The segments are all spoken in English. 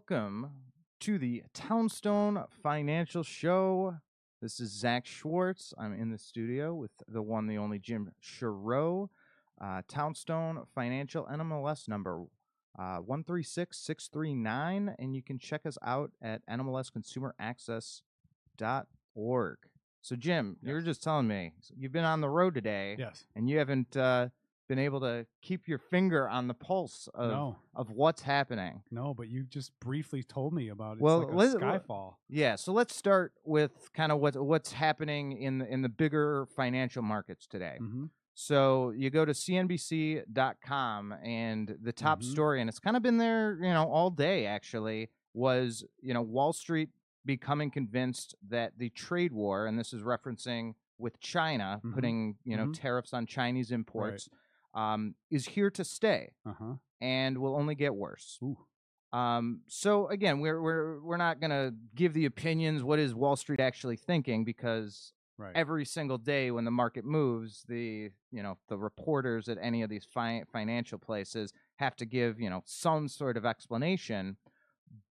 Welcome to the Townstone Financial Show. This is Zach Schwartz. I'm in the studio with the one, the only Jim Sharow. Uh, Townstone Financial NMLS number uh, 136639. And you can check us out at NMLSconsumeraccess.org. So, Jim, you were Yes. just telling me you've been on the road today Yes. and you haven't uh, been able to keep your finger on the pulse of, no, of what's happening. no, but you just briefly told me about it. It's Well, like a let- let- Skyfall. Yeah, so let's start with kind of what what's happening in the in the bigger financial markets today. hmm So you go to cnbc.com and the top Mhm. story and it's kind of been there, you know, all day actually was, you know, Wall Street becoming convinced that the trade war and this is referencing with China Mhm. putting, you know, Mhm. tariffs on Chinese imports um, is here to stay Uh huh. and will only get worse. Um, so again, we're we're we're not gonna give the opinions. What is Wall Street actually thinking? Because Right. every single day when the market moves, the you know the reporters at any of these fi- financial places have to give you know some sort of explanation.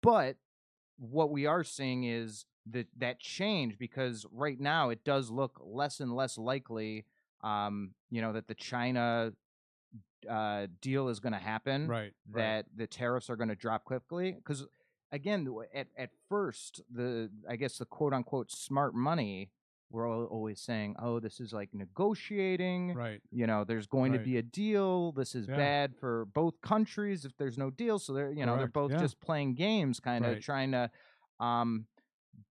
But what we are seeing is that that change because right now it does look less and less likely. Um, you know that the China uh, deal is going to happen right. right. that the tariffs are going to drop quickly because again at, at first the i guess the quote unquote smart money we're always saying oh this is like negotiating Right. you know there's going Right. to be a deal this is Yeah. bad for both countries if there's no deal so they're you know they're both yeah. just playing games kind of Right. trying to um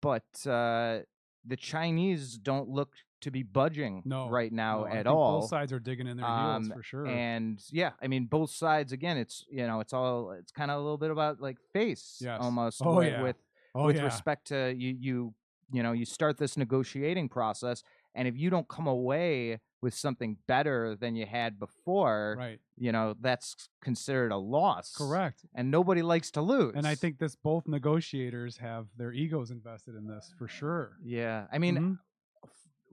but uh the chinese don't look to be budging No. right now no, at all Both sides are digging in their Um, heels for sure. and yeah i mean both sides again it's you know it's all it's kind of a little bit about like face Yes. almost Oh, with, yeah. with oh with yeah. respect to you you you know you start this negotiating process and if you don't come away with something better than you had before Right. you know that's considered a loss Correct. and nobody likes to lose And I think this both negotiators have their egos invested in this for sure. yeah i mean Mhm.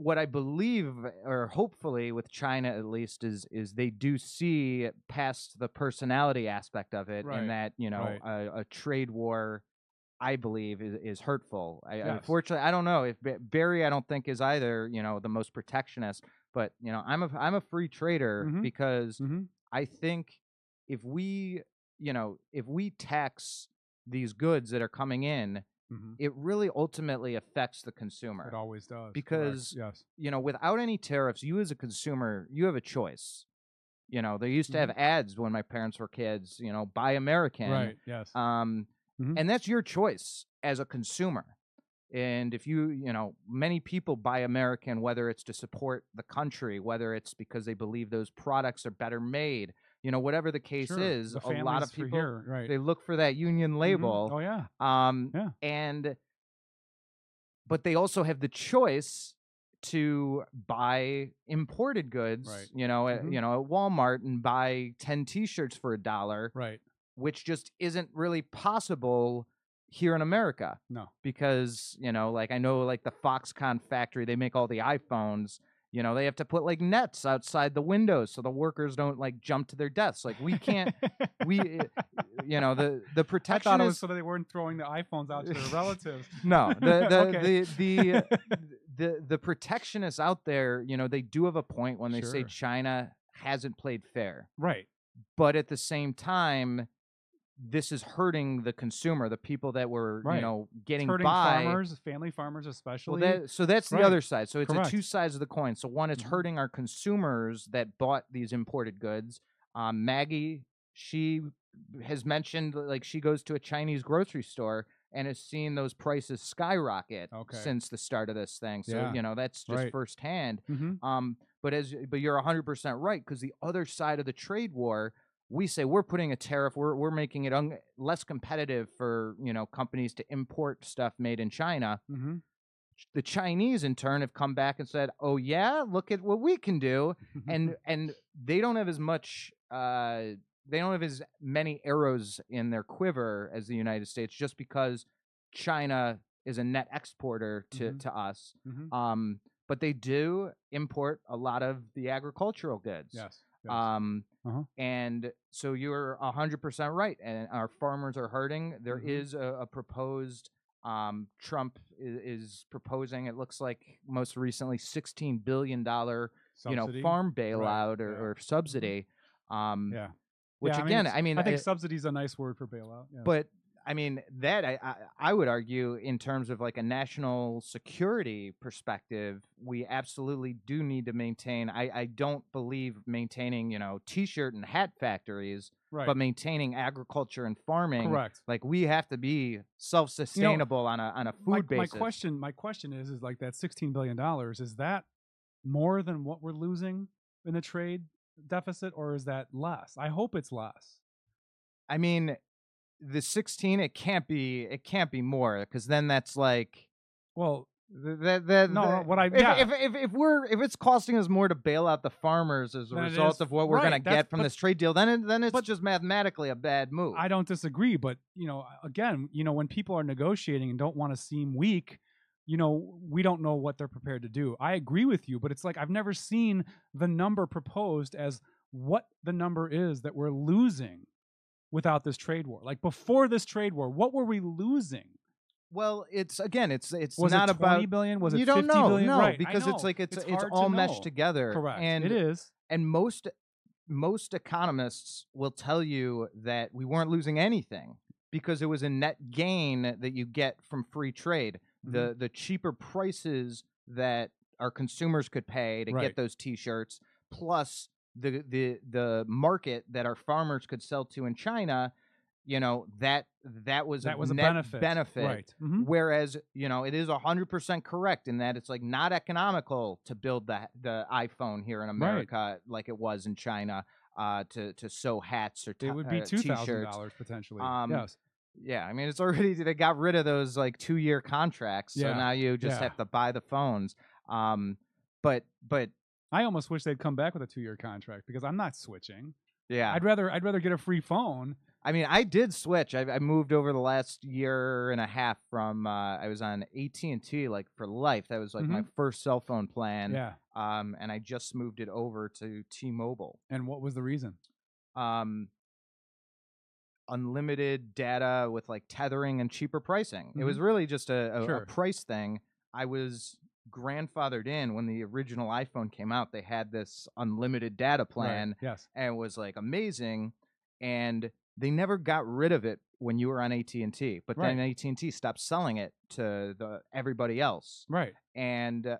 What I believe, or hopefully with China at least, is is they do see past the personality aspect of it, Right, and that you know right. a, a trade war, I believe is, is hurtful. I, Yes. Unfortunately, I don't know if Ba- Barry, I don't think is either you know the most protectionist, but you know I'm a I'm a free trader Mhm. because Mhm. I think if we you know if we tax these goods that are coming in, Mhm. it really ultimately affects the consumer It always does. correct, because yes. you know, without any tariffs, you as a consumer, you have a choice. You know, they used to have ads when my parents were kids, you know, buy American. Right. Yes. Um, Mhm. and that's your choice as a consumer. And if you, you know, many people buy American, whether it's to support the country, whether it's because they believe those products are better made, you know, whatever the case Sure, is, the a lot of people here, right. they look for that union Mhm. label. Oh yeah. Um, Yeah. and but they also have the choice to buy imported goods, Right. you know, at, Mhm. you know, at Walmart and buy 10 t-shirts for a dollar, Right. which just isn't really possible here in America No. because, you know, like I know like the Foxconn factory, they make all the iPhones, you know, they have to put like nets outside the windows so the workers don't like jump to their deaths. Like we can't we uh, you know, the the I protection thought it was so that they weren't throwing the iPhones out to their relatives. no, the the, Okay. the the the the protectionists out there, you know, they do have a point when they say China hasn't played fair, right. but at the same time, this is hurting the consumer, the people that were you Right. know It's getting hurting by. farmers, family farmers Well, especially. that, so that's the other side. So it's a two sides of the coin. So one, it's Mhm. hurting our consumers that bought these imported goods. Um, Maggie, she has mentioned like she goes to a Chinese grocery store and has seen those prices skyrocket Okay. since the start of this thing. So Yeah. you know that's just Right. firsthand. hmm Um, but as but you're 100% right because the other side of the trade war, we say we're putting a tariff, we're we're making it un- less competitive for you know companies to import stuff made in China hmm the Chinese in turn have come back and said, "Oh yeah, look at what we can do," and and they don't have as much. Uh, they don't have as many arrows in their quiver as the United States, just because China is a net exporter to Mhm. to us. hmm Um, but they do import a lot of the agricultural goods. yes. Yes. Um, Uh-huh. and so you're hundred percent right. And our farmers are hurting. There Mhm. is a, a proposed. Um, Trump is, is proposing. It looks like most recently, sixteen billion dollar, you know, farm bailout or, yeah. Mm-hmm. or subsidy. Um, Yeah. which Yeah, again, it's- I mean, I think subsidy is a nice word for bailout. yes. but I mean that I, I I would argue in terms of like a national security perspective, we absolutely do need to maintain. I I don't believe maintaining you know t-shirt and hat factories, right. but maintaining agriculture and farming. Correct. Like we have to be self-sustainable on a on a food my, basis. my question my question is is like that 16 billion dollars is that more than what we're losing in the trade deficit or is that less i hope it's less I mean, the 16 it can't be it can't be more because then that's like well the, the, No, the- what I- if, yeah. if, if if we're if it's costing us more to bail out the farmers as a Then result is- of what we're right, gonna get from but- this trade deal, then it, then it's but- just mathematically a bad move. i don't disagree but you know again you know when people are negotiating and don't want to seem weak you know we don't know what they're prepared to do i agree with you but it's like i've never seen the number proposed as what the number is that we're losing without this trade war like before this trade war what were we losing well, it's again, it's it's was not it 20 about billion? Was you it don't 50 know, billion? no, right, because it's like it's it's, to all meshed together. Correct. and it is. and most most economists will tell you that we weren't losing anything because it was a net gain that you get from free trade. Mm-hmm. The the cheaper prices that our consumers could pay to Right. get those T-shirts, plus the the the market that our farmers could sell to in China. You know that that was That was a benefit. benefit. Right. Mhm. Whereas, you know, it is hundred percent correct in that it's like not economical to build the the iPhone here in America like it was in China uh, to to sew hats or t- It would be two thousand dollars potentially. Um, yes. Yeah, I mean it's already they got rid of those like two year contracts, so Yeah, now you just yeah. have to buy the phones. Um, but but I almost wish they'd come back with a two year contract because I'm not switching. yeah, I'd rather I'd rather get a free phone. I mean, I did switch. I, I moved over the last year and a half from uh, I was on AT and T like for life. That was like my first cell phone plan. yeah. Um, and I just moved it over to T-Mobile. And what was the reason? Um, unlimited data with like tethering and cheaper pricing. It was really just a, a, a Mm-hmm. Price thing. I was grandfathered in when the original iPhone came out. They had this unlimited data plan Right. Yes. and it was like amazing and they never got rid of it when you were on AT&T but then AT&T stopped selling it to the everybody else Right. and uh,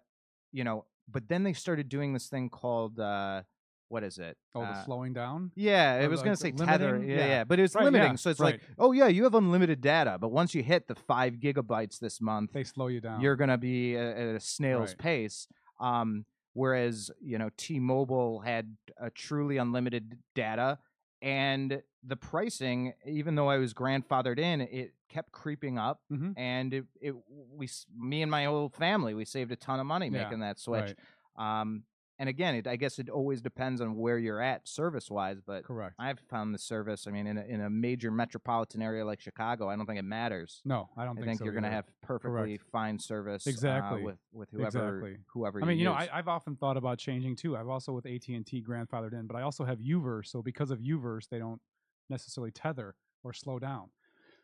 you know but then they started doing this thing called uh what is it Oh, the Uh, slowing down. yeah, it was like gonna the say tether. limiting? Yeah, Yeah. yeah, but it's Right, limiting. yeah, So it's right. like, oh yeah, you have unlimited data, but once you hit the five gigabytes this month, They slow you down. you're gonna be at a snail's Right. pace. Um, whereas you know T-Mobile had a truly unlimited data, and the pricing, even though I was grandfathered in, it kept creeping up, Mhm. and it, it we me and my whole family we saved a ton of money making that switch. Um, and again, it, I guess it always depends on where you're at service wise, but Correct. I've found the service. I mean, in a, in a major metropolitan area like Chicago, I don't think it matters. No, I don't I think, think so you're going to have perfectly fine service uh, Exactly. with with whoever Exactly. whoever I mean, you know. I, I've often thought about changing too. I've also with AT and T grandfathered in, but I also have Uverse. So because of Uverse, they don't necessarily tether or slow down.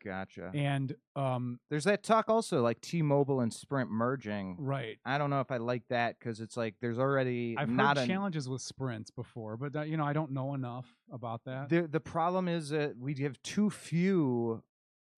Gotcha. And um, There's that talk also like T-Mobile and Sprint merging. right, I don't know if I like that because it's like there's already I've not heard a challenges with Sprint before, but uh, you know, I don't know enough about that. the the problem is that we have too few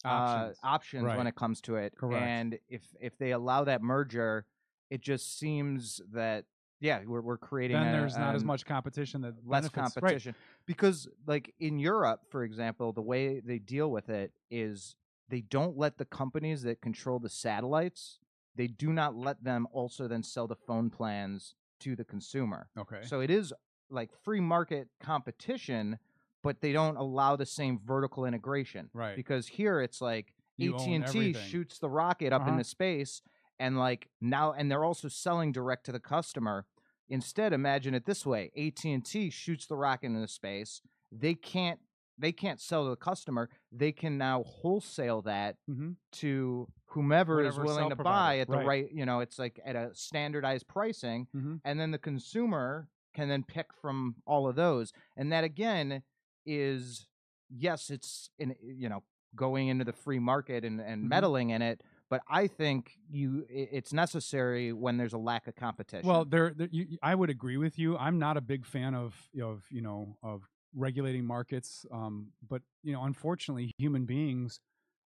Options. uh, options when it comes to it. Correct. And if if they allow that merger, it just seems that yeah, we're we're creating then a- there's not as much competition that less benefits- right. competition because like in Europe, for example, the way they deal with it is they don't let the companies that control the satellites. They do not let them also then sell the phone plans to the consumer. Okay. So it is like free market competition, but they don't allow the same vertical integration. Right. Because here it's like AT and T shoots the rocket up Uh-huh. into space, and like now, and they're also selling direct to the customer. Instead, imagine it this way: AT and T shoots the rocket into space. They can't. They can't sell to the customer. They can now wholesale that hmm to whomever is willing to buy at the right. right. You know, it's like at a standardized pricing hmm and then the consumer can then pick from all of those, and that again is yes, it's in you know going into the free market and and Mhm. meddling in it. But I think you it's necessary when there's a lack of competition. Well, there, there you, I would agree with you. I'm not a big fan of of you know of regulating markets, um, but you know, unfortunately, human beings,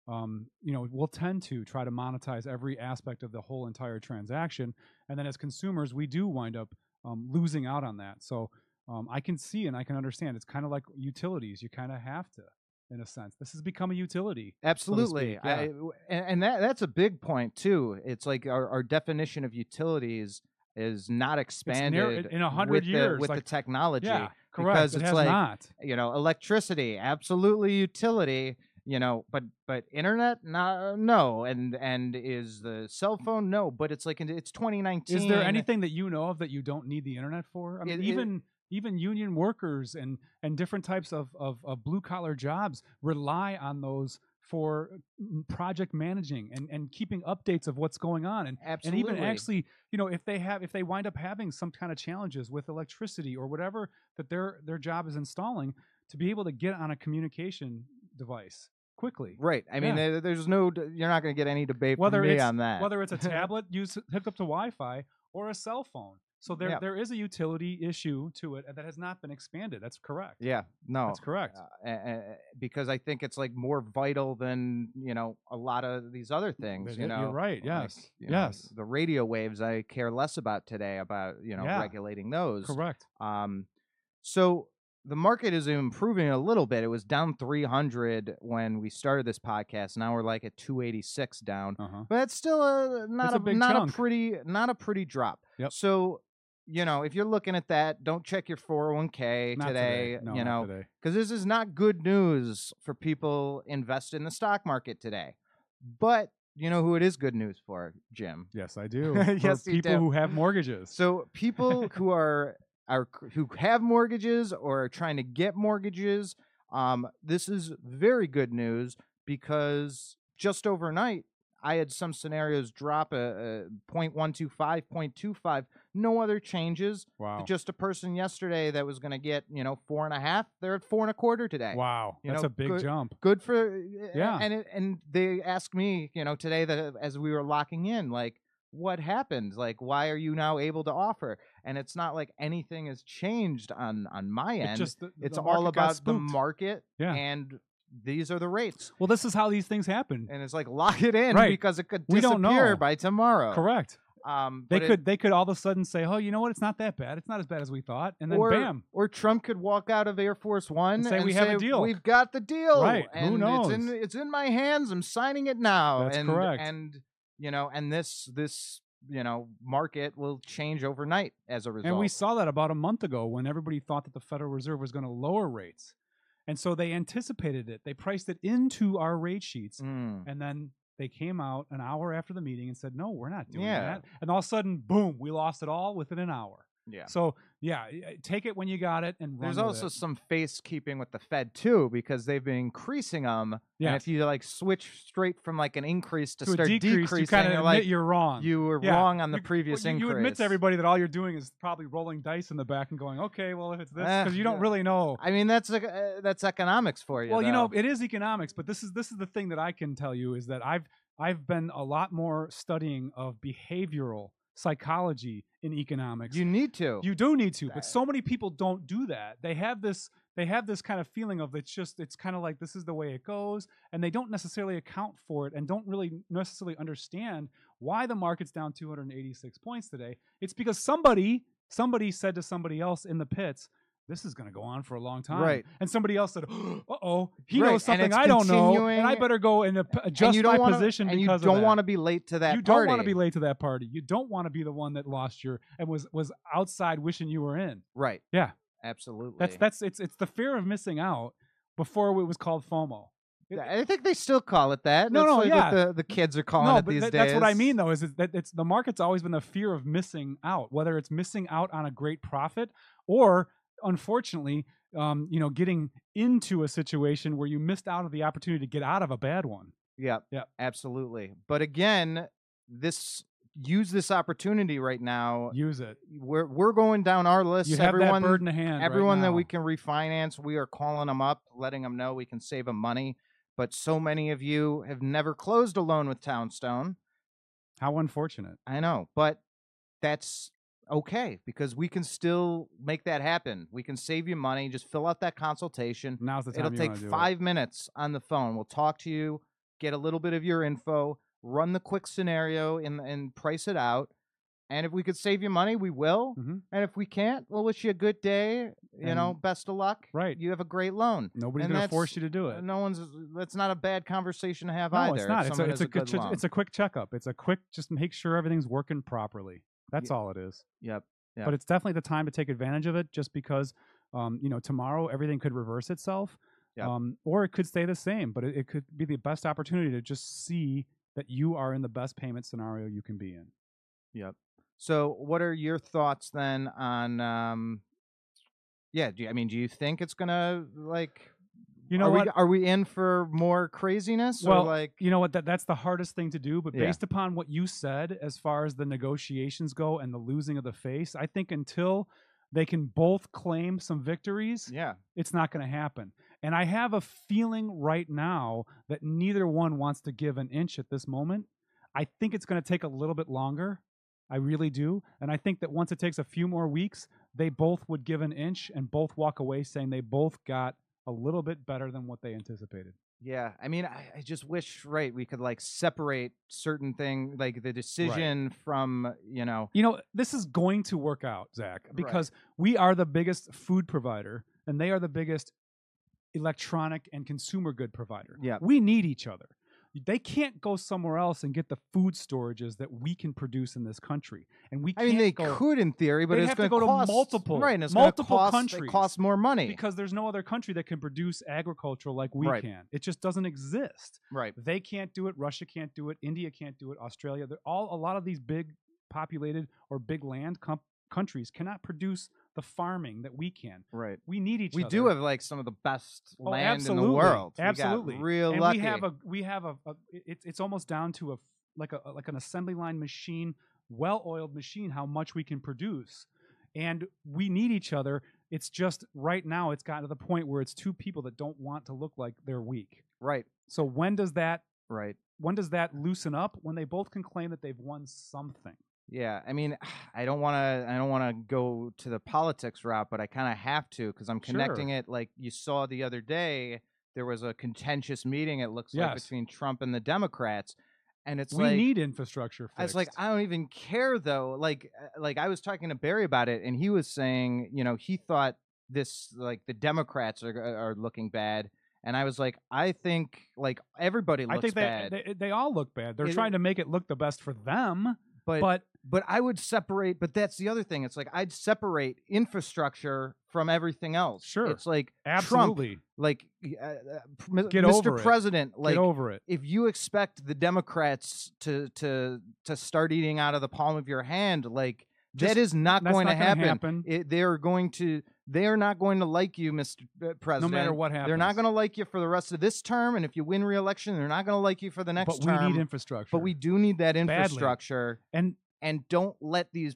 um, you know, will tend to try to monetize every aspect of the whole entire transaction, and then as consumers, we do wind up um, losing out on that. So um, I can see and I can understand. It's kind of like utilities. You kind of have to, in a sense. This has become a utility. Absolutely, speak, yeah. I, and, that that's a big point too. It's like our, our definition of utilities is not expanded in a hundred with years, the, with like- the technology. Yeah, correct. because it it's has like- not. You know, electricity, absolutely utility. You know, but but internet, no, no, and and is the cell mm. phone, no. But it's like it's 2019. Is there anything that you know of that you don't need the internet for? I mean, it- even even union workers and and different types of of, of blue collar jobs rely on those for mm, project managing and and keeping updates of what's going on and Absolutely. and even actually you know if they have if they wind up having some kind of challenges with electricity or whatever that their their job is installing to be able to get on a communication device quickly Right. I mean, there, there's no. You're not going to get any debate Whether from me on that. whether it's a tablet used hooked up to Wi-Fi or a cell phone. So there Yeah. there is a utility issue to it that has not been expanded. That's correct. yeah. No. That's correct. uh, a- a- because I think it's like more vital than you know a lot of these other things. You know, you're right. like, Yes. know, yes. the radio waves I care less about today about you know Yeah. regulating those. Correct. Um, so the market is improving a little bit. It was down 300 when we started this podcast. Now we're like at 286 down, Uh-huh. but that's still a not a a, big not chunk. a pretty not a pretty drop. Yep. So. You know, if you're looking at that, don't check your 401k Not today. No, you know, because this is not good news for people invested in the stock market today. But you know who it is good news for, Jim. Yes, I do. Yes, people do. who have mortgages. So people who are are who have mortgages or are trying to get mortgages, um, this is very good news because just overnight I had some scenarios drop a, a 0.125, 0.25, no other changes. wow. Just a person yesterday that was going to get you know four and a half, they're at four and a quarter today Wow. you That's know, a big good- jump. good for Yeah. and it, and they asked me you know today that uh, as we were locking in like what happened like why are you now able to offer and it's not like anything has changed on on my It end just the, it's the all about the market Yeah. and these are the rates Well, this is how these things happen. and it's like lock it in Right. because it could We don't disappear know. by tomorrow Correct. um They but it- could they could all of a sudden say, "Oh, you know what? It's not that bad. It's not as bad as we thought." And then or, bam. or Trump could walk out of Air Force One and say, "We have a deal." We've got the deal, Right. Who And It's in, knows? it's in my hands. I'm signing it now. That's and, correct. And you know, and this this you know market will change overnight as a result. And we saw that about a month ago when everybody thought that the Federal Reserve was going to lower rates. And so they anticipated it. They priced it into our rate sheets. Mm. And then they came out an hour after the meeting and said, no, we're not doing Yeah. that. And all of a sudden, boom, we lost it all within an hour. Yeah. So, yeah, take it when you got it and There's also it. some face keeping with the Fed too, because they've been increasing them. Yeah. And if you like switch straight from like an increase to, to start decrease, decreasing, you kind of you're admit like you're wrong. you were Yeah. wrong on the You- well, previous you, increase. you admit to everybody that all you're doing is probably rolling dice in the back and going, okay, well, if it's this, Eh, because you don't yeah. really know. I mean, that's uh, that's economics for you. well you know it is economics but this is this is the thing that i can tell you is that i've i've been a lot more studying of behavioral psychology in economics. You need to. you do need to but so many people don't do that. They have this they have this kind of feeling of it's just it's kind of like this is the way it goes and they don't necessarily account for it and don't really necessarily understand why the market's down 286 points today. It's because somebody somebody said to somebody else in the pits this is going to go on for a long time Right. and somebody else said uh-oh he Right, knows something i don't know and i better go and and adjust you my wanna, position and you because don't want to be late to that you don't want to be late to that party. You don't want to be the one that lost your and was was outside wishing you were in. Right. Yeah. Absolutely. That's that's it's it's the fear of missing out before it was called FOMO. It- I think they still call it that. No, That's no, like yeah. the, the kids are calling no, it these that- days. that's what I mean though is, is that it's the market's always been the fear of missing out, whether it's missing out on a great profit or unfortunately, um, you know, getting into a situation where you missed out of the opportunity to get out of a bad one. Yeah. Yeah. Absolutely. But again, this use this opportunity right now. Use it. We're we're going down our list. You have everyone, that bird in the hand. right everyone that we can refinance, we are calling them up, letting them know we can save them money. But so many of you have never closed a loan with Townstone. How unfortunate. I know, but that's okay because we can still make that happen. We can save you money. Just fill out that consultation. Now's the time. It'll you take wanna do it. five minutes on the phone. We'll talk to you, get a little bit of your info, run the quick scenario, and and price it out. And if we could save you money, we will. Mhm. And if we can't, we'll wish you a good day. You know, And- best of luck. Right. You have a great loan. Nobody's and gonna force you to do it. No one's. That's not a bad conversation to have No, either. it's if not. It's a, someone it's has a, good loan. it's a quick checkup. It's a quick just make sure everything's working properly. That's all it is. Yep. Yeah. But it's definitely the time to take advantage of it just because um, you know, tomorrow everything could reverse itself. Yep. Um, or it could stay the same, but it, it could be the best opportunity to just see that you are in the best payment scenario you can be in. Yep. So, what are your thoughts then on? um Yeah, do you, I mean, do you think it's gonna like? You know are what? We, are we in for more craziness? well, or like, you know what? That that's the hardest thing to do. But Yeah. based upon what you said, as far as the negotiations go and the losing of the face, I think until they can both claim some victories, yeah, it's not going to happen. And I have a feeling right now that neither one wants to give an inch at this moment. I think it's going to take a little bit longer. I really do. And I think that once it takes a few more weeks, they both would give an inch and both walk away saying they both got a little bit better than what they anticipated. yeah. I mean, I, I just wish, right, we could like separate certain thing, like the decision from, you know, You know, this is going to work out, Zach, because we are the biggest food provider and they are the biggest electronic and consumer good provider. Yeah. We need each other. They can't go somewhere else and get the food storages that we can produce in this country. And we I mean, they go could in theory, but it's have to going go to multiple- right, and it's multiple cost, countries. It costs more money, because there's no other country that can produce agriculture like we Right. can. It just doesn't exist. right? They can't do it. Russia can't do it. India can't do it. Australia. They're all a lot of these big populated or big land countries cannot produce the farming that we can. Right. We need each other We other. do have like some of the best Oh, land absolutely. in the world. We got Absolutely. real and lucky. we have a we have a, a it's it's almost down to a like a like an assembly line machine, well-oiled machine how much we can produce. And we need each other. It's just right now it's gotten to the point where it's two people that don't want to look like they're weak. right. So when does that Right. when does that loosen up? When they both can claim that they've won something. Yeah, I mean, I don't want to. I don't want to go to the politics route, but I kind of have to because I'm connecting Sure. it. Like you saw the other day, there was a contentious meeting. It looks like Yes. between Trump and the Democrats, and it's like we like need infrastructure fixed. I was like, I don't even care though. Like, uh, like I was talking to Barry about it, and he was saying, you know, he thought this like the Democrats are are looking bad, and I was like, I think like everybody looks I think they, bad, they they all look bad. They're It- trying to make it look the best for them, but but But I would separate. But that's the other thing. It's like I'd separate infrastructure from everything else. Sure. It's like Trump, absolutely like uh, uh, Get Mr. over it. President, like get over it. if you expect the Democrats to to to start eating out of the palm of your hand, like Just- that is not going not to happen. happen. It, they are going to. They are not going to like you, Mr. President. no matter what happens. They're not going to like you for the rest of this term, and if you win re-election, they're not going to like you for the next But term. we need infrastructure. but we do need that Badly. infrastructure and and don't let these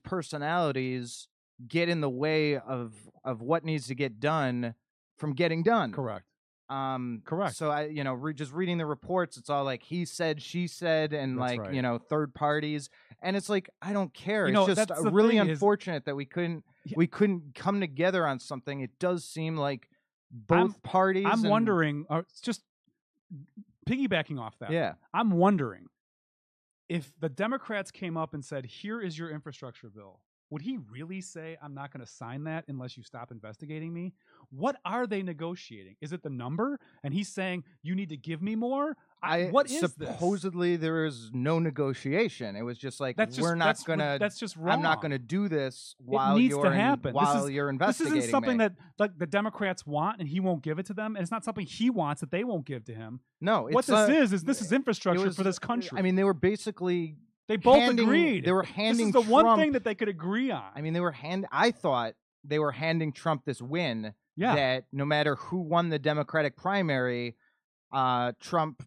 personalities get in the way of of what needs to get done from getting done. correct. Um, Correct. So I, you know, re- just reading the reports, it's all like he said, she said, and That's like right. you know, third parties, and it's like I don't care. You it's know, just that's uh, really thing is- unfortunate that we couldn't Yeah. we couldn't come together on something. It does seem like both parties. I'm and- wondering. Uh, it's just piggybacking off that. Yeah. I'm wondering if the Democrats came up and said, "Here is your infrastructure bill." Would he really say, "I'm not going to sign that unless you stop investigating me"? What are they negotiating? Is it the number? And he's saying, "You need to give me more." I what is this? supposedly there is no negotiation. It was just like That's just we're not that's, gonna. That's just wrong. I'm not going to do this while needs to you're in- happen. This while is- you're This investigating isn't something me. that like the Democrats want, and he won't give it to them, and it's not something he wants that they won't give to him. no. what this uh, is is this is infrastructure was- for this country. I mean, they were basically they both handing- agreed. They were handing this is the one thing that they could agree on. I mean, they were hand. I thought they were handing Trump this win. yeah, That no matter who won the Democratic primary, uh, Trump,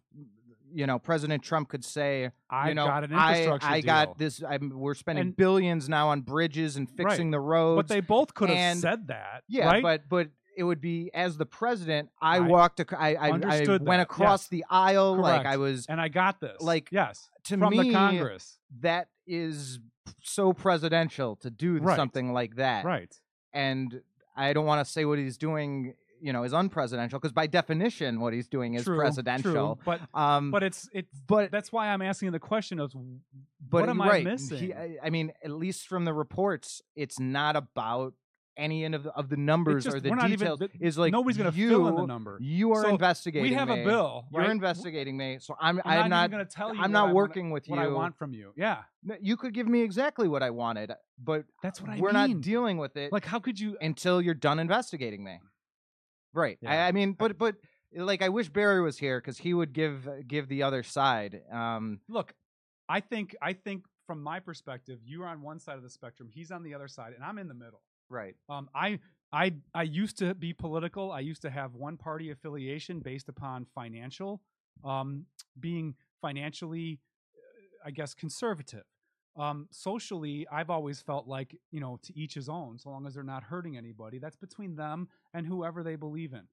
you know, President Trump could say, I you know, got an I, infrastructure I deal. got this. I'm, we're spending And- billions now on bridges and Right. fixing the roads. But they both could have and- said that. yeah, right? but but it would be as the president. I, I walked. ac- I I, I understood went that, across yes. the aisle like Correct. I was. and I got this. like, yes, To from me, the Congress. that is so presidential to do Right. something like that. Right. And I don't want to say what he's doing. You know, is unpresidential because by definition, what he's doing is true, presidential. True. But Um, but it's it's but that's why I'm asking the question of but what am you're I missing? He, I, I mean, at least from the reports, it's not about any end of the, of the numbers just- or the not even- details. is like nobody's gonna you, fill in the number. You are So, investigating. we have me. a bill. You're investigating me, so I'm. I'm, I'm not, going to tell you. I'm not I wanna- working with what you. I want from you. Yeah, You could give me exactly what I wanted, but that's what I we're mean. not dealing with it like, how could you? until you're done investigating me. Right. Yeah. I, I mean, but but like I wish Barry was here because he would give give the other side. Um, Look, I think I think from my perspective, you're on one side of the spectrum, he's on the other side, and I'm in the middle. right. Um, I I I used to be political. I used to have one party affiliation based upon financial, um, being financially, uh, I guess, conservative. Um, socially, I've always felt like you know to each his own, so long as they're not hurting anybody. That's between them and whoever they believe in.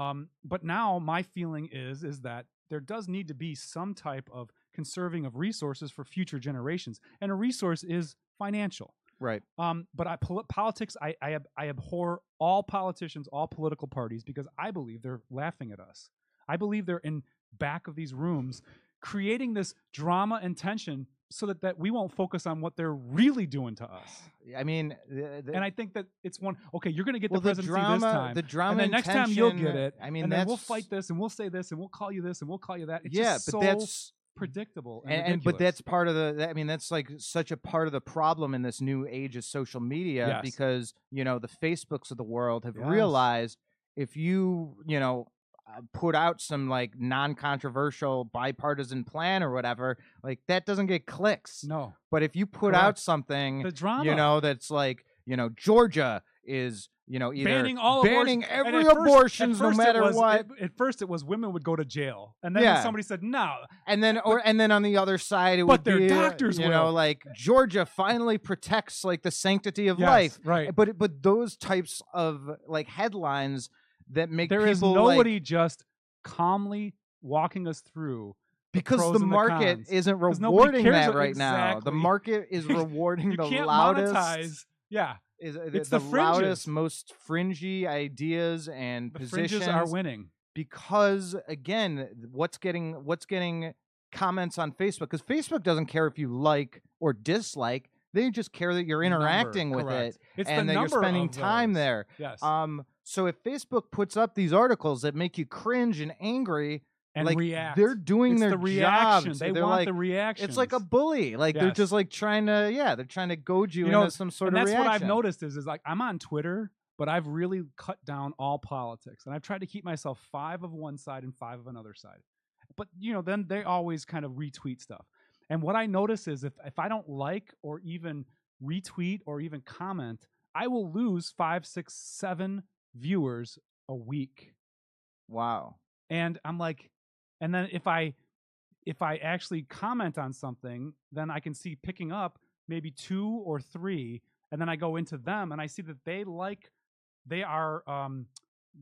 Um, but now my feeling is is that there does need to be some type of conserving of resources for future generations, and a resource is financial. Right. Um, but I, pol- politics, I, I, ab- I abhor all politicians, all political parties, because I believe they're laughing at us. I believe they're in back of these rooms creating this drama and tension so that, that we won't focus on what they're really doing to us. I mean, the, the, And I think that it's one, okay, you're going to get well, the the presidency drama, this time. the drama, and then next time you'll get it. I mean, and then we'll fight this and we'll say this and we'll call you this and we'll call you that. It's yeah, but so that's predictable. And, and, and but that's part of the. I mean, that's like such a part of the problem in this new age of social media Yes. because you know the Facebooks of the world have Yes. realized if you you know put out some like non-controversial bipartisan plan or whatever, like that doesn't get clicks. no. But if you put out something, The drama. you know, that's like you know Georgia is you know either banning all banning abortions. And every first- abortions no matter was- what. At, at first, it was women would go to jail, and then Yeah. somebody said no. And then, or and then on the other side, it But would their be, uh, doctors you know, will. like Georgia finally protects like the sanctity of Yes, life. right? But but those types of like headlines that make There is nobody like, just calmly walking us through because the the market cons. isn't rewarding that right now. The market is rewarding You the can't loudest, monetize. Yeah, is, uh, It's the, the loudest, most fringy ideas and the positions are winning. because again what's getting what's getting comments on facebook because facebook doesn't care if you like or dislike they just care that you're Number, interacting with correct. it It's and that you're spending time there Yes, um so if facebook puts up these articles that make you cringe and angry and like react. they're doing it's their the reaction. jobs They they're want like the reaction. it's like a bully like they're just like trying to yeah they're trying to goad you, You know, into some sort and of that's reaction what I've noticed is is like I'm on Twitter, but I've really cut down all politics, and I've tried to keep myself five of one side and five of another side. But you know, then they always kind of retweet stuff. And what I notice is if if I don't like or even retweet or even comment, I will lose five, six, seven viewers a week. wow And I'm like, and then if I if I actually comment on something, then I can see picking up maybe two or three, and then I go into them and I see that they like they are um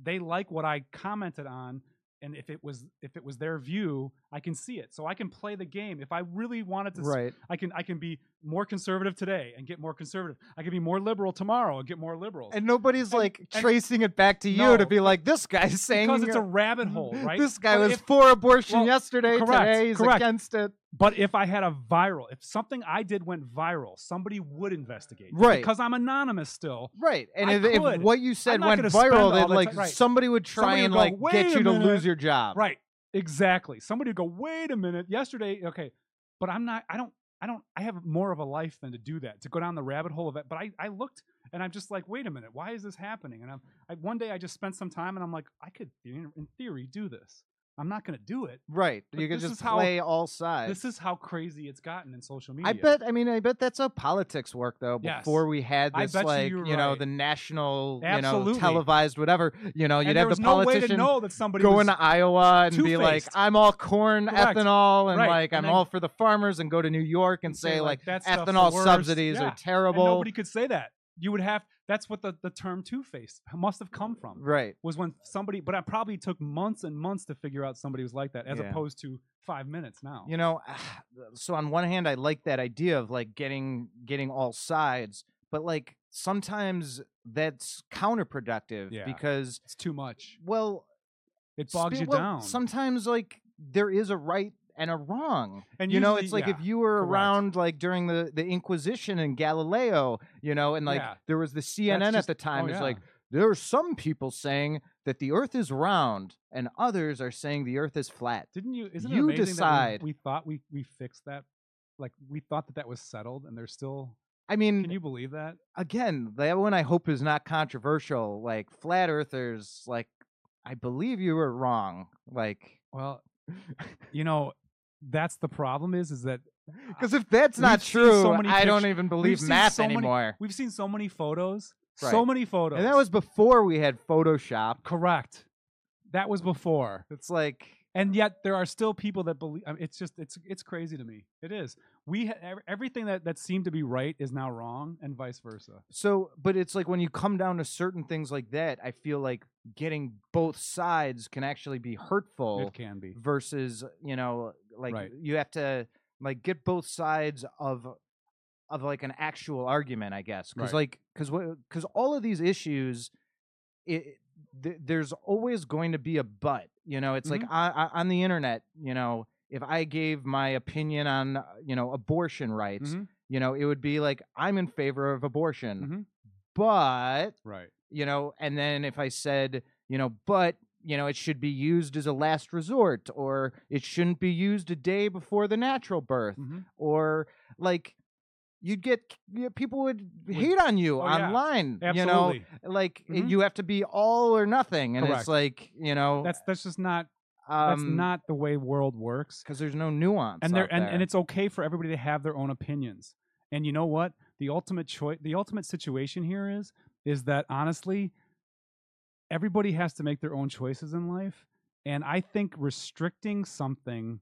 they like what I commented on. And if it was if it was their view, I can see it. So I can play the game. If I really wanted to right I can I can be more conservative today and get more conservative. I can be more liberal tomorrow and get more liberal. and nobody's And- like and- tracing it back to you No, to be like this guy's saying because it's a rabbit hole, right? This guy But was if- for abortion well, yesterday. correct, Today he's correct. against it. But if I had a viral, if something I did went viral, somebody would investigate. Right. Because I'm anonymous still. Right. And if, if what you said went viral, then like right. somebody would try Somebody and would go, like get you to minute." lose your job. Right. Exactly. Somebody would go, wait a minute. Yesterday, okay. But I'm not, I don't, I don't, I have more of a life than to do that, to go down the rabbit hole of it. But I, I looked and I'm just like, wait a minute, why is this happening? And I'm, I, one day I just spent some time and I'm like, I could, in in theory, do this. I'm not going to do it. Right. But you can just is how- play all sides. This is how crazy it's gotten in social media. I bet. I mean, I bet that's how politics work, though. Yes. Before we had this, bet you like you're know, right. the national, you know, televised whatever. You know, you'd there have the no to politician know that somebody go was, into Iowa and be like, "I'm all corn Correct. ethanol," and Right. like, And "I'm then- all for the farmers," and go to New York and, and say, like, like, "That ethanol subsidies Yeah. are and terrible. nobody could say that. You would have. That's what the, the term two faced must have come from. right. Was when somebody, but i probably took months and months to figure out somebody was like that, as Yeah. opposed to five minutes now. You know, ah, so on one hand, I like that idea of like getting getting all sides, but like sometimes that's counterproductive Yeah. because, it's too much. well, It bogs you well, down. Sometimes like there is a right and a wrong. and you know, it's like yeah, if you were correct. around like during the the Inquisition in Galileo, you know, and like Yeah. there was the CNN at the time oh, is yeah. like there are some people saying that the earth is round and others are saying the earth is flat. Didn't you? Isn't you it amazing decide. that we, we thought we we fixed that? Like we thought that that was settled, and there's still. I mean, Can you believe that? again, that one I hope is not controversial. Like flat earthers, like I believe you were wrong. Like Well, you know, that's the problem. Is is that because if that's not true, so many I don't even believe math so many- anymore. we've seen so many photos, so many photos, And that was before we had Photoshop. correct. That was before, It's like and yet there are still people that believe. I mean, it's just it's it's crazy to me. It is. We ha- everything that that seemed to be right is now wrong, and vice versa. So, but it's like when you come down to certain things like that, I feel like getting both sides can actually be hurtful It can be. versus, you know, like Right. you have to like get both sides of of like an actual argument, I guess. Cuz Right. like cuz cuz all of these issues it th- there's always going to be a but, you know, it's like Mhm. on, on the internet, you know, if I gave my opinion on, uh, you know, abortion rights, Mhm. you know, it would be like I'm in favor of abortion, Mhm. but Right. you know, and then if I said, you know, but you know, it should be used as a last resort, or it shouldn't be used a day before the natural birth, Mhm. or like you'd get you know, people would hate on you Oh, yeah. online, you know, like Mhm. you have to be all or nothing, and Correct. it's like you know, That's that's just not um, that's not the way world works. because there's no nuance, and there and, and it's okay for everybody to have their own opinions and you know what the ultimate choice the ultimate situation here is is that honestly everybody has to make their own choices in life and i think restricting something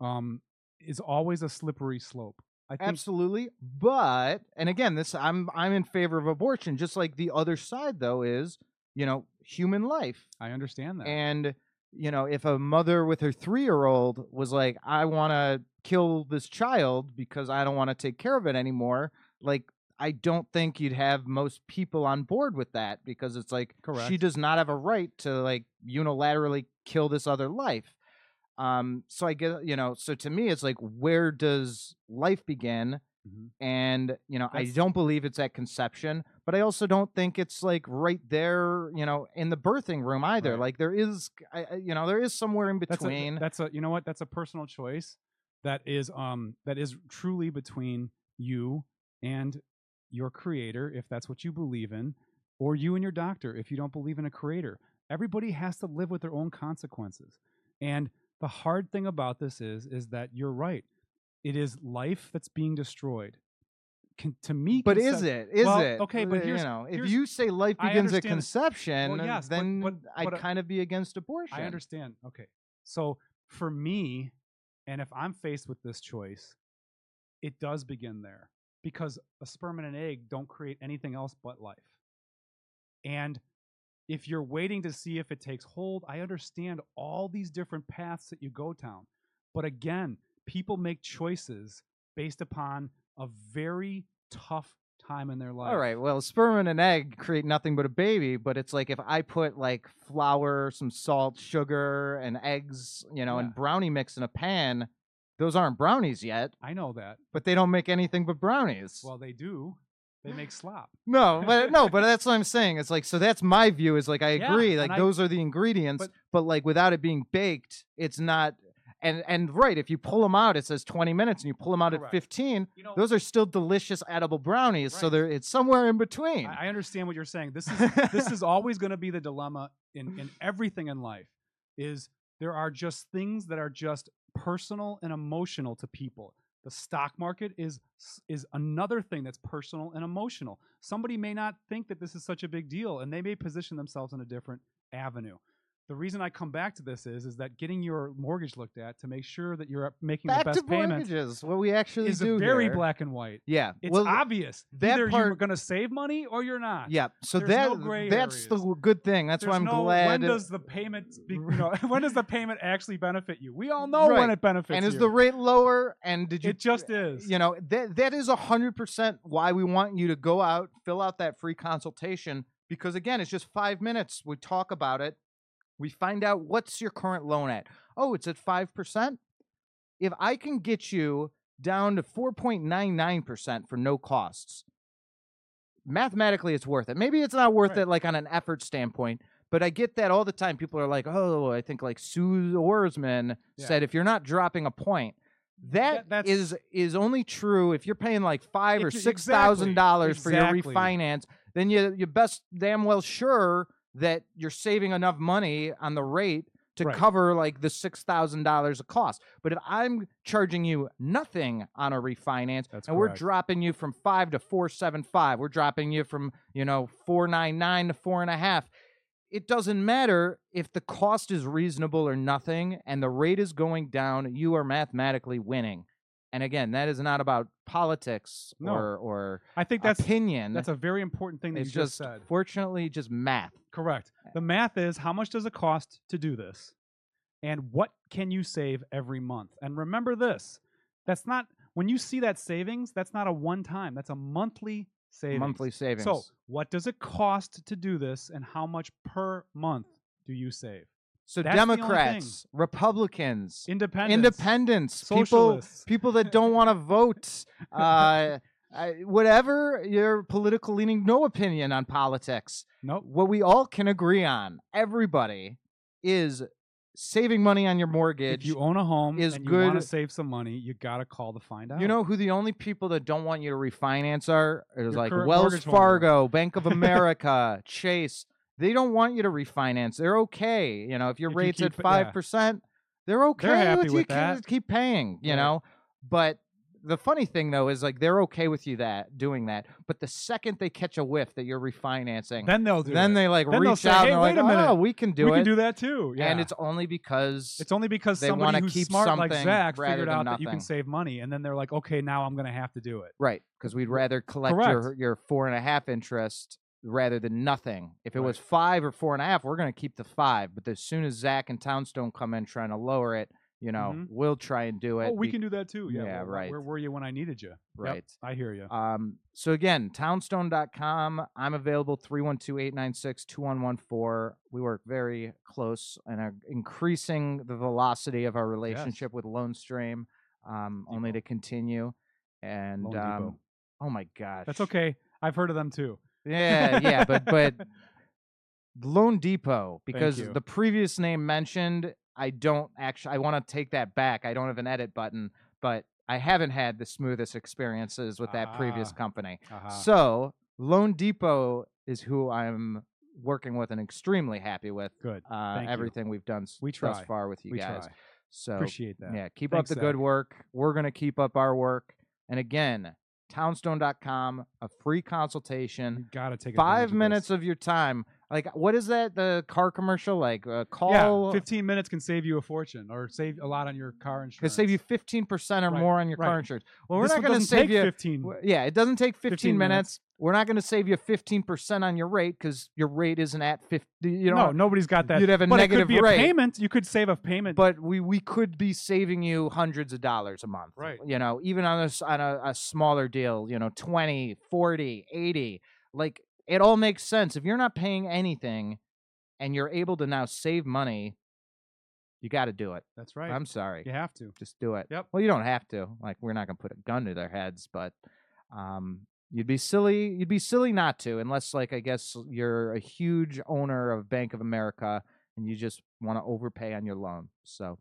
um is always a slippery slope Absolutely, but and again, this I'm I'm in favor of abortion. Just like the other side, though, is you know human life, i understand that and you know if a mother with her three year old was like, I want to kill this child because I don't want to take care of it anymore, like I don't think you'd have most people on board with that because it's like she does not have a right to like unilaterally kill this other life. Um, so I get you know, so to me, it's like, where does life begin? Mhm. And you know, I don't believe it's at conception, but I also don't think it's like right there, you know, in the birthing room either. Right. Like there is, I, you know, there is somewhere in that's between. a, that's a you know what that's a personal choice that is um that is truly between you and your creator if that's what you believe in or you and your doctor if you don't believe in a creator everybody has to live with their own consequences and the hard thing about this is is that you're right it is life that's being destroyed Can, to me but is it? Is Well, it? okay, but here's- you know, if you say life begins at conception, Well, yes, but- then but- I'd but, uh, kind of be against abortion. I understand. Okay. So for me, and if I'm faced with this choice, it does begin there because a sperm and an egg don't create anything else but life. And if you're waiting to see if it takes hold, I understand all these different paths that you go down. But again, people make choices based upon a very tough time in their life. All right. Well, sperm and an egg create nothing but a baby, but it's like if I put like flour, some salt, sugar, and eggs, you know, Yeah. and brownie mix in a pan, those aren't brownies yet, I know that. but they don't make anything but brownies. Well, they do. They make slop. no, but no, but that's what I'm saying. It's like so that's my view is like I Yeah, agree, like I- those are the ingredients, but- but, like without it being baked, it's not and and right, if you pull them out, it says 20 minutes and you pull them out Correct. at 15, You know, those are still delicious edible brownies, so Right. they're it's somewhere in between. I, I understand what you're saying. This is this is always going to be the dilemma in in everything in life. Is there are just things that are just personal and emotional to people. The stock market is is another thing that's personal and emotional. Somebody may not think that this is such a big deal and they may position themselves in a different avenue. The reason I come back to this is is that getting your mortgage looked at to make sure that you're making Back the to best payment mortgages. What we actually is do very here. black and white. Yeah. It's well, obvious. that Either you're going to save money or you're not. Yeah. So There's that no that's the areas. w- good thing. That's why I'm no, glad. When does the payment, be, you know, when does the payment actually benefit you? We all know when it benefits and is you. the rate lower? And did you? it just is. you know that that is a hundred percent why we want you to go out, fill out that free consultation because again, it's just five minutes. We talk about it. We find out what's your current loan at. Oh, it's at five percent. If I can get you down to four point nine nine percent for no costs, mathematically it's worth it. Maybe it's not worth Right. it like on an effort standpoint, but I get that all the time. People are like, "Oh, I think like Suze Orman Yeah. said if you're not dropping a point, That- that that's- is is only true if you're paying like five or six thousand dollars for your refinance. Then you you best damn well sure that you're saving enough money on the rate to Right. cover like the six thousand dollars of cost. But if I'm charging you nothing on a refinance, That's and we're dropping you from five to four seven five, we're dropping you from you know four nine nine to four and a half. It doesn't matter if the cost is reasonable or nothing, and the rate is going down. You are mathematically winning. And again, that is not about politics No. or or I think that's opinion. that's a very important thing that it's you just just said. fortunately just math. Correct. Eh. The math is how much does it cost to do this? And what can you save every month? And remember this that's not, when you see that savings, that's not a one time, that's a monthly savings. Monthly savings. So, what does it cost to do this, and how much per month do you save? So That's the only thing. Democrats, Republicans, Independence, independents, people socialists. people that don't want to vote, uh, whatever your political leaning, no opinion on politics. Nope. What we all can agree on, everybody, is saving money on your mortgage. If you own a home is and you want to save some money, you got to call to find out. You know who the only people that don't want you to refinance are? It was Your like Wells. Fargo, Bank of America, Chase. They don't want you to refinance. They're okay. You know, if your If you rate's at keep it- yeah. five percent, they're okay happy with you with keep- that. keep paying. You Right. know, but the funny thing though is like they're okay with you that doing that. But the second they catch a whiff that you're refinancing, then they'll do then it. they like Then reach say, out "Hey, and they're wait like, a minute. "Oh, we can do we it." can do that too. Yeah. And it's only because It's only because they somebody wanna who's keep smart like Zach figured out that you can save money, and then they're like, okay, now I'm going to have to do it. Right, because we'd rather collect your your four and a half interest rather than nothing. If it was five or four and a half, we're gonna keep the five. But as soon as Zach and Townstone come in trying to lower it, you know, Mhm. we'll try and do it. Oh, we be- can do that too. Yeah, Yeah, right. Where were you when I needed you? Yep, Right. I hear you. Um, so again, townstone.com. I'm available 312-896-2114. We work very close and are increasing the velocity of our relationship with LoanStream, um, only to continue. And um, oh my gosh. That's okay. I've heard of them too. Yeah, yeah, but but Loan Depot because you. the previous name mentioned, I don't actually. I want to take that back. I don't have an edit button, but I haven't had the smoothest experiences with that previous Ah. company. Uh-huh. So Loan Depot is who I'm working with and extremely happy with. Good. Uh, Thank you. everything we've done We thus far with you we guys. try. So Appreciate that. yeah, keep Thanks, up the good work. We're going to keep up our work. And again, townstone.com, a free consultation. You got to take Five advantage of minutes of your time. Like, what is that? The car commercial? Like, uh, call. Yeah, 15 minutes can save you a fortune or save a lot on your car insurance. Could save you 15% or Right, more on your car insurance. Well, we're not going to save you. 15. Yeah, it doesn't take 15, 15 minutes. minutes. We're not going to save you 15% on your rate because your rate isn't at 50. You know, no, nobody's got that. you'd have a but it could be rate. a payment. You could save a payment. but we we could be saving you hundreds of dollars a month Right. you know even on a, on a, a smaller deal you know 20 40 80 like it all makes sense if you're not paying anything and you're able to now save money you got to do it That's right. i'm sorry you have to. just do it Yep. well you don't have to like we're not going to put a gun to their heads but um you'd be silly you'd be silly not to unless like i guess you're a huge owner of bank of america and you just want to overpay on your loan so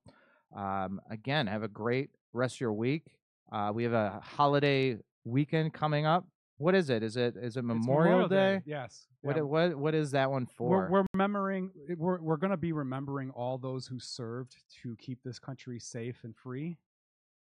um again have a great rest of your week uh we have a holiday weekend coming up What is it? Is it is it It's Memorial, Day? Yes. What yeah. what what is that one for? We're, we're remembering. We're we're going to be remembering all those who served to keep this country safe and free.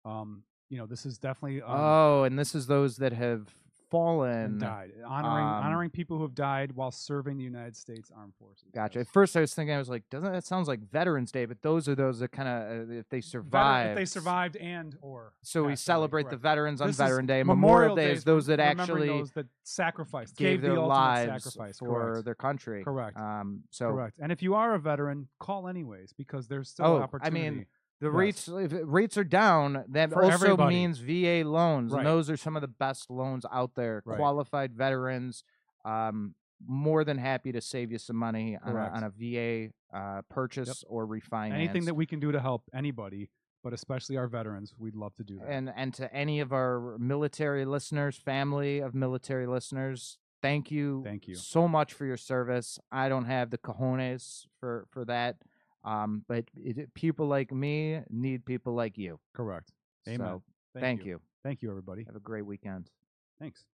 Um, you know, this is definitely um, oh, and this is those that have fallen. died, honoring um, honoring people who have died while serving the United States Armed Forces. Gotcha. At first, I was thinking, I was like, doesn't that sounds like Veterans Day? But those are those that kind of, if they survived, survive, if they survived and or So we celebrate the veterans on This Veteran Day. Memorial Day is those that actually those that sacrificed, gave the their ultimate lives sacrifice. for correct. their country. Correct. Um, so Correct. And if you are a veteran, call anyways because there's still Oh, an I mean, the Yes. rates if rates are down. That For also everybody. means VA loans, Right. and those are some of the best loans out there. Right. Qualified veterans, um, more than happy to save you some money on a, on a VA uh, purchase or refinance. anything that we can do to help anybody, but especially our veterans, we'd love to do that. and and to any of our military listeners, family of military listeners, thank you, Thank you. so much for your service. I don't have the cojones for for that, um, but it, people like me need people like you. Correct. Amen. So thank you. Thank you, everybody. Have a great weekend. Thanks.